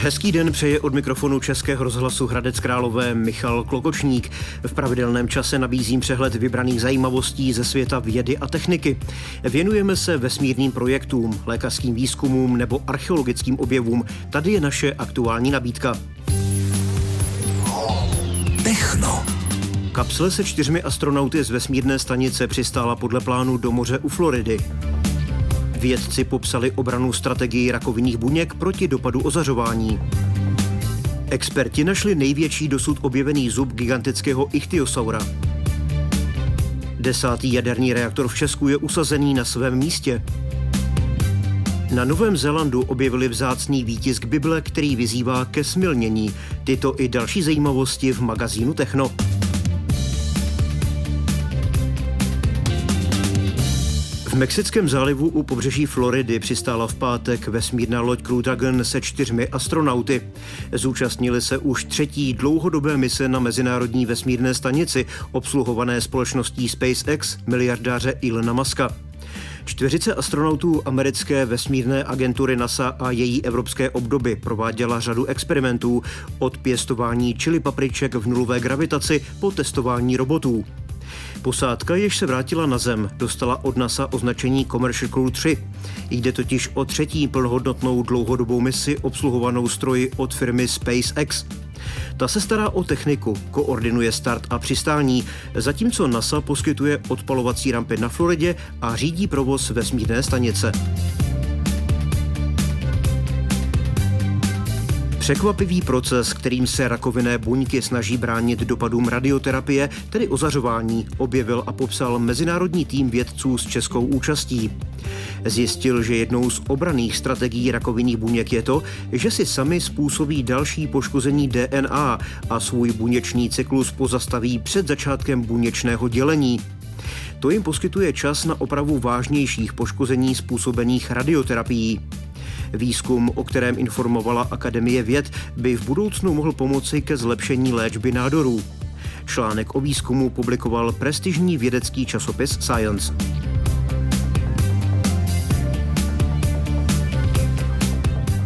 Hezký den přeje od mikrofonu Českého rozhlasu Hradec Králové Michal Klokočník. V pravidelném čase nabízím přehled vybraných zajímavostí ze světa vědy a techniky. Věnujeme se vesmírným projektům, lékařským výzkumům nebo archeologickým objevům. Tady je naše aktuální nabídka. Techno. Kapsle se čtyřmi astronauty z vesmírné stanice přistála podle plánu do moře u Floridy. Vědci popsali obranu strategii rakovinných buněk proti dopadu ozařování. Experti našli největší dosud objevený zub gigantického ichtiosaura. Desátý jaderný reaktor v Česku je usazený na svém místě. Na Novém Zélandu objevili vzácný výtisk Bible, který vyzývá ke smilnění. Tyto i další zajímavosti v magazínu Techno. Mexickém zálivu u pobřeží Floridy přistála v pátek vesmírná loď Crew Dragon se čtyřmi astronauty. Zúčastnili se už třetí dlouhodobé mise na Mezinárodní vesmírné stanici, obsluhované společností SpaceX miliardáře Ilona Muska. Čtveřice astronautů americké vesmírné agentury NASA a její evropské obdoby prováděla řadu experimentů od pěstování čili papriček v nulové gravitaci po testování robotů. Posádka, jež se vrátila na Zem, dostala od NASA označení Commercial Crew 3. Jde totiž o třetí plnohodnotnou dlouhodobou misi obsluhovanou stroji od firmy SpaceX. Ta se stará o techniku, koordinuje start a přistání, zatímco NASA poskytuje odpalovací rampy na Floridě a řídí provoz vesmírné stanice. Překvapivý proces, kterým se rakovinné buňky snaží bránit dopadům radioterapie, tedy ozařování, objevil a popsal mezinárodní tým vědců s českou účastí. Zjistil, že jednou z obraných strategií rakovinných buněk je to, že si sami způsobí další poškození DNA a svůj buněčný cyklus pozastaví před začátkem buněčného dělení. To jim poskytuje čas na opravu vážnějších poškození způsobených radioterapií. Výzkum, o kterém informovala Akademie věd, by v budoucnu mohl pomoci ke zlepšení léčby nádorů. Článek o výzkumu publikoval prestižní vědecký časopis Science.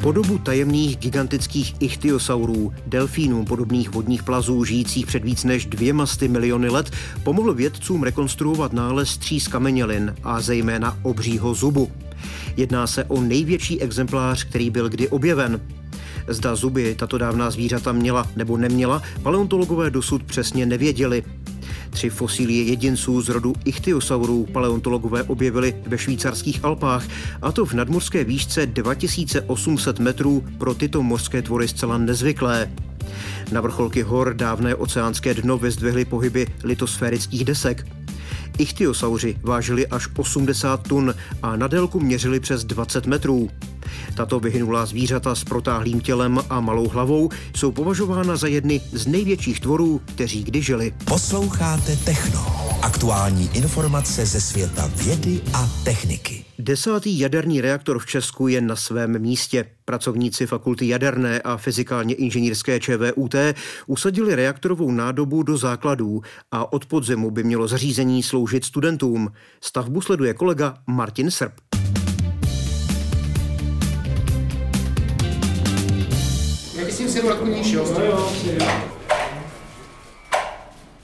Podobu tajemných gigantických ichtiosaurů, delfínů podobných vodních plazů žijících před víc než dvěma sty miliony let, pomohl vědcům rekonstruovat nález tří skamenělin a zejména obřího zubu. Jedná se o největší exemplář, který byl kdy objeven. Zda zuby tato dávná zvířata měla nebo neměla, paleontologové dosud přesně nevěděli. Tři fosílie jedinců z rodu ichtiosaurů paleontologové objevili ve švýcarských Alpách, a to v nadmorské výšce 2800 metrů pro tyto mořské tvory zcela nezvyklé. Na vrcholky hor dávné oceánské dno vyzdvihly pohyby litosférických desek. Ichtiosauři vážili až 80 tun a na délku měřili přes 20 metrů. Tato vyhynulá zvířata s protáhlým tělem a malou hlavou jsou považována za jedny z největších tvorů, kteří kdy žili. Posloucháte Techno. Aktuální informace ze světa vědy a techniky. Desátý jaderný reaktor v Česku je na svém místě. Pracovníci fakulty jaderné a fyzikálně inženýrské ČVUT usadili reaktorovou nádobu do základů a od podzemu by mělo zařízení sloužit studentům. Stavbu sleduje kolega Martin Srb.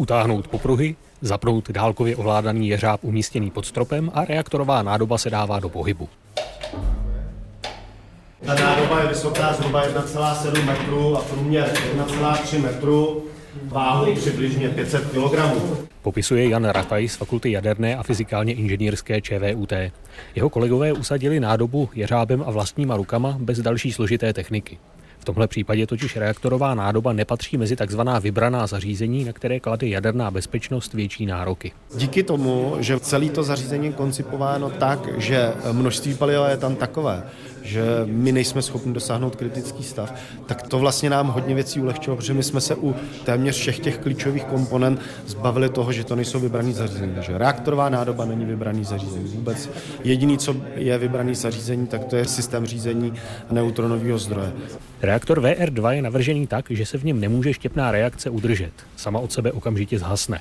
Utáhnout popruhy, zapnout dálkově ovládaný jeřáb umístěný pod stropem a reaktorová nádoba se dává do pohybu. Ta nádoba je vysoká zhruba 1,7 metru a průměr 1,3 metru, váhu přibližně 500 kg. Popisuje Jan Rataj z Fakulty jaderné a fyzikálně inženýrské ČVUT. Jeho kolegové usadili nádobu jeřábem a vlastníma rukama bez další složité techniky. V tomhle případě totiž reaktorová nádoba nepatří mezi takzvaná vybraná zařízení, na které klade jaderná bezpečnost větší nároky. Díky tomu, že celé to zařízení je koncipováno tak, že množství paliva je tam takové, že my nejsme schopni dosáhnout kritický stav, tak to vlastně nám hodně věcí ulehčilo, protože my jsme se u téměř všech těch klíčových komponent zbavili toho, že to nejsou vybraný zařízení. Že reaktorová nádoba není vybraný zařízení vůbec. Jediný, co je vybraný zařízení, tak to je systém řízení neutronového zdroje. Reaktor VR2 je navržený tak, že se v něm nemůže štěpná reakce udržet. Sama od sebe okamžitě zhasne.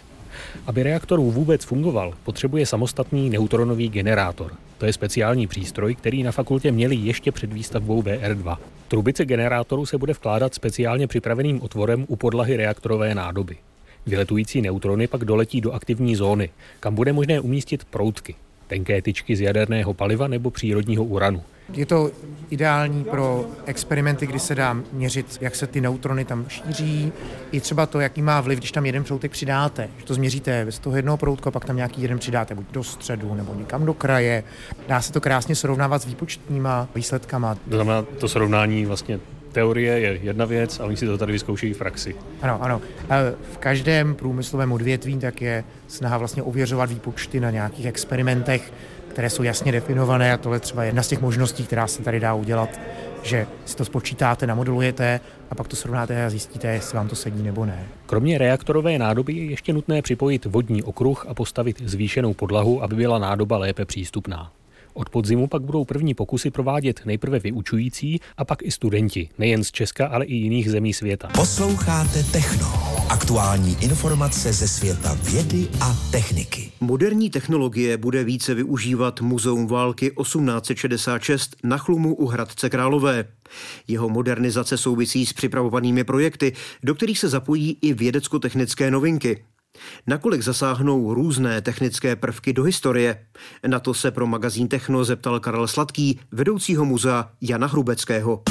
Aby reaktor vůbec fungoval, potřebuje samostatný neutronový generátor. To je speciální přístroj, který na fakultě měli ještě před výstavbou VR2. Trubice generátoru se bude vkládat speciálně připraveným otvorem u podlahy reaktorové nádoby. Vyletující neutrony pak doletí do aktivní zóny, kam bude možné umístit proutky, tenké tyčky z jaderného paliva nebo přírodního uranu. Je to ideální pro experimenty, kdy se dá měřit, jak se ty neutrony tam šíří, i třeba to, jaký má vliv, když tam jeden proutek přidáte. Že to změříte z toho jednoho proutku a pak tam nějaký jeden přidáte buď do středu nebo někam do kraje. Dá se to krásně srovnávat s výpočtníma výsledkama. To znamená, to srovnání vlastně teorie je jedna věc a oni si to tady vyzkoušejí v praxi. Ano, ano. V každém průmyslovém odvětví tak je snaha vlastně ověřovat výpočty na nějakých experimentech, které jsou jasně definované a tohle třeba jedna z těch možností, která se tady dá udělat, že si to spočítáte, namodelujete a pak to srovnáte a zjistíte, jestli vám to sedí nebo ne. Kromě reaktorové nádoby je ještě nutné připojit vodní okruh a postavit zvýšenou podlahu, aby byla nádoba lépe přístupná. Od podzimu pak budou první pokusy provádět nejprve vyučující a pak i studenti, nejen z Česka, ale i jiných zemí světa. Posloucháte Techno. Aktuální informace ze světa vědy a techniky. Moderní technologie bude více využívat Muzeum války 1866 na Chlumu u Hradce Králové. Jeho modernizace souvisí s připravovanými projekty, do kterých se zapojí i vědecko-technické novinky. Nakolik zasáhnou různé technické prvky do historie? Na to se pro magazín Techno zeptal Karel Sladký, vedoucího muzea Jana Hrubeckého.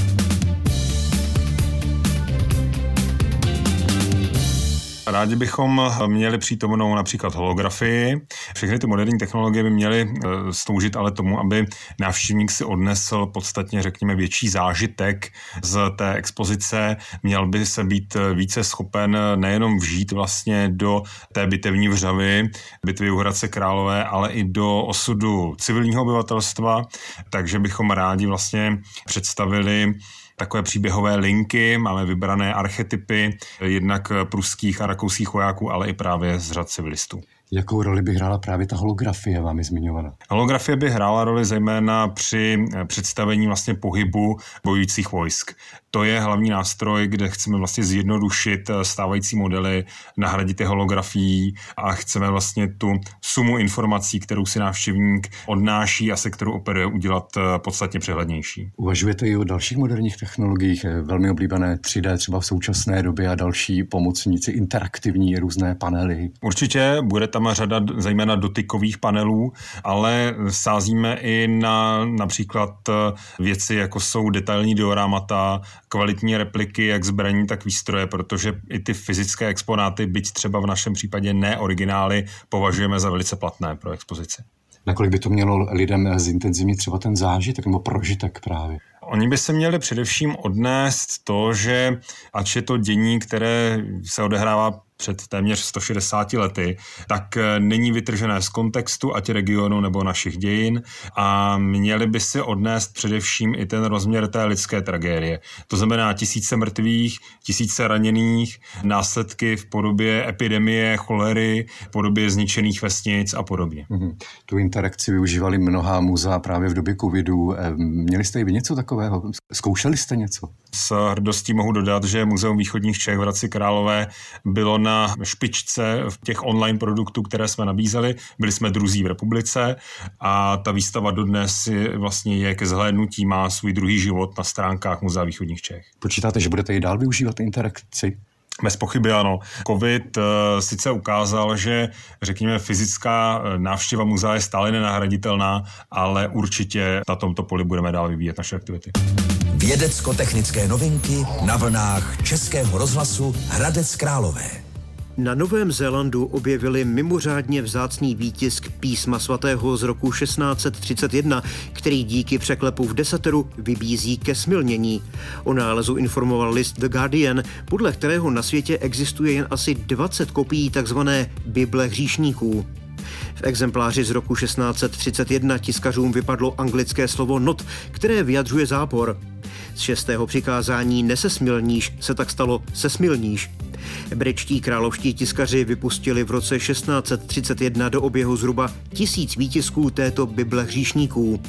Rádi bychom měli přítomnou například holografii. Všechny ty moderní technologie by měly eh, sloužit ale tomu, aby návštěvník si odnesl podstatně, řekněme, větší zážitek z té expozice. Měl by se být více schopen nejenom vžít vlastně do té bitevní vřavy, bitvy u Hradce Králové, ale i do osudu civilního obyvatelstva. Takže bychom rádi vlastně představili takové příběhové linky, máme vybrané archetypy, jednak pruských a rakouských vojáků, ale i právě z řad civilistů. Jakou roli by hrála právě ta holografie vámi zmiňovaná? Holografie by hrála roli zejména při představení vlastně pohybu bojujících vojsk. To je hlavní nástroj, kde chceme vlastně zjednodušit stávající modely, nahradit je holografií a chceme vlastně tu sumu informací, kterou si návštěvník odnáší a se kterou operuje, udělat podstatně přehlednější. Uvažujete i o dalších moderních technologiích, velmi oblíbené 3D třeba v současné době a další pomocníci, interaktivní různé panely? Určitě bude tam řada zejména dotykových panelů, ale sázíme i na například věci, jako jsou detailní dioramata, kvalitní repliky jak zbraní, tak výstroje, protože i ty fyzické exponáty, byť třeba v našem případě ne originály, považujeme za velice platné pro expozici. Nakolik by to mělo lidem zintenzivnit třeba ten zážitek nebo prožitek právě? Oni by se měli především odnést to, že ač je to dění, které se odehrává před téměř 160 lety, tak eh, není vytržené z kontextu, ať regionu nebo našich dějin a měli by si odnést především i ten rozměr té lidské tragédie. To znamená tisíce mrtvých, tisíce raněných, následky v podobě epidemie, cholery, v podobě zničených vesnic a podobně. Mm-hmm. Tu interakci využívali mnohá muzea právě v době covidu. Měli jste i vy něco takového? Zkoušeli jste něco? S hrdostí mohu dodat, že Muzeum východních Čech v Hradci Králové bylo na špičce v těch online produktů, které jsme nabízeli. Byli jsme druzí v republice a ta výstava dodnes vlastně je ke zhlédnutí, má svůj druhý život na stránkách Muzea východních Čech. Počítáte, že budete i dál využívat interakci? Bez pochyby ano. COVID uh, sice ukázal, že řekněme fyzická eh, návštěva muzea je stále nenahraditelná, ale určitě na tomto poli budeme dál vyvíjet naše aktivity. Vědecko-technické novinky na vlnách Českého rozhlasu Hradec Králové. Na Novém Zélandu objevili mimořádně vzácný výtisk písma svatého z roku 1631, který díky překlepu v desateru vybízí ke smilnění. O nálezu informoval list The Guardian, podle kterého na světě existuje jen asi 20 kopií tzv. Bible hříšníků. V exempláři z roku 1631 tiskařům vypadlo anglické slovo not, které vyjadřuje zápor. Z šestého přikázání nesesmilníš se tak stalo sesmilníš. Brečtí královští tiskaři vypustili v roce 1631 do oběhu zhruba tisíc výtisků této Bible hříšníků.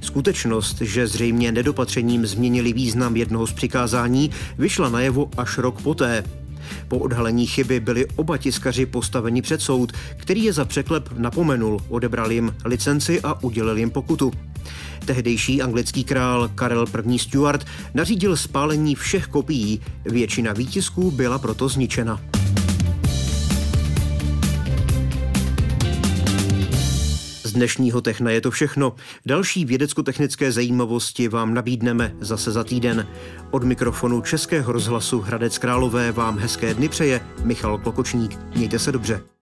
Skutečnost, že zřejmě nedopatřením změnili význam jednoho z přikázání, vyšla najevo až rok poté. Po odhalení chyby byli oba tiskaři postaveni před soud, který je za překlep napomenul, odebral jim licenci a udělil jim pokutu. Tehdejší anglický král Karel I. Stuart nařídil spálení všech kopií, většina výtisků byla proto zničena. Dnešního Techna je to všechno. Další vědecko-technické zajímavosti vám nabídneme zase za týden. Od mikrofonu Českého rozhlasu Hradec Králové vám hezké dny přeje Michal Klokočník. Mějte se dobře.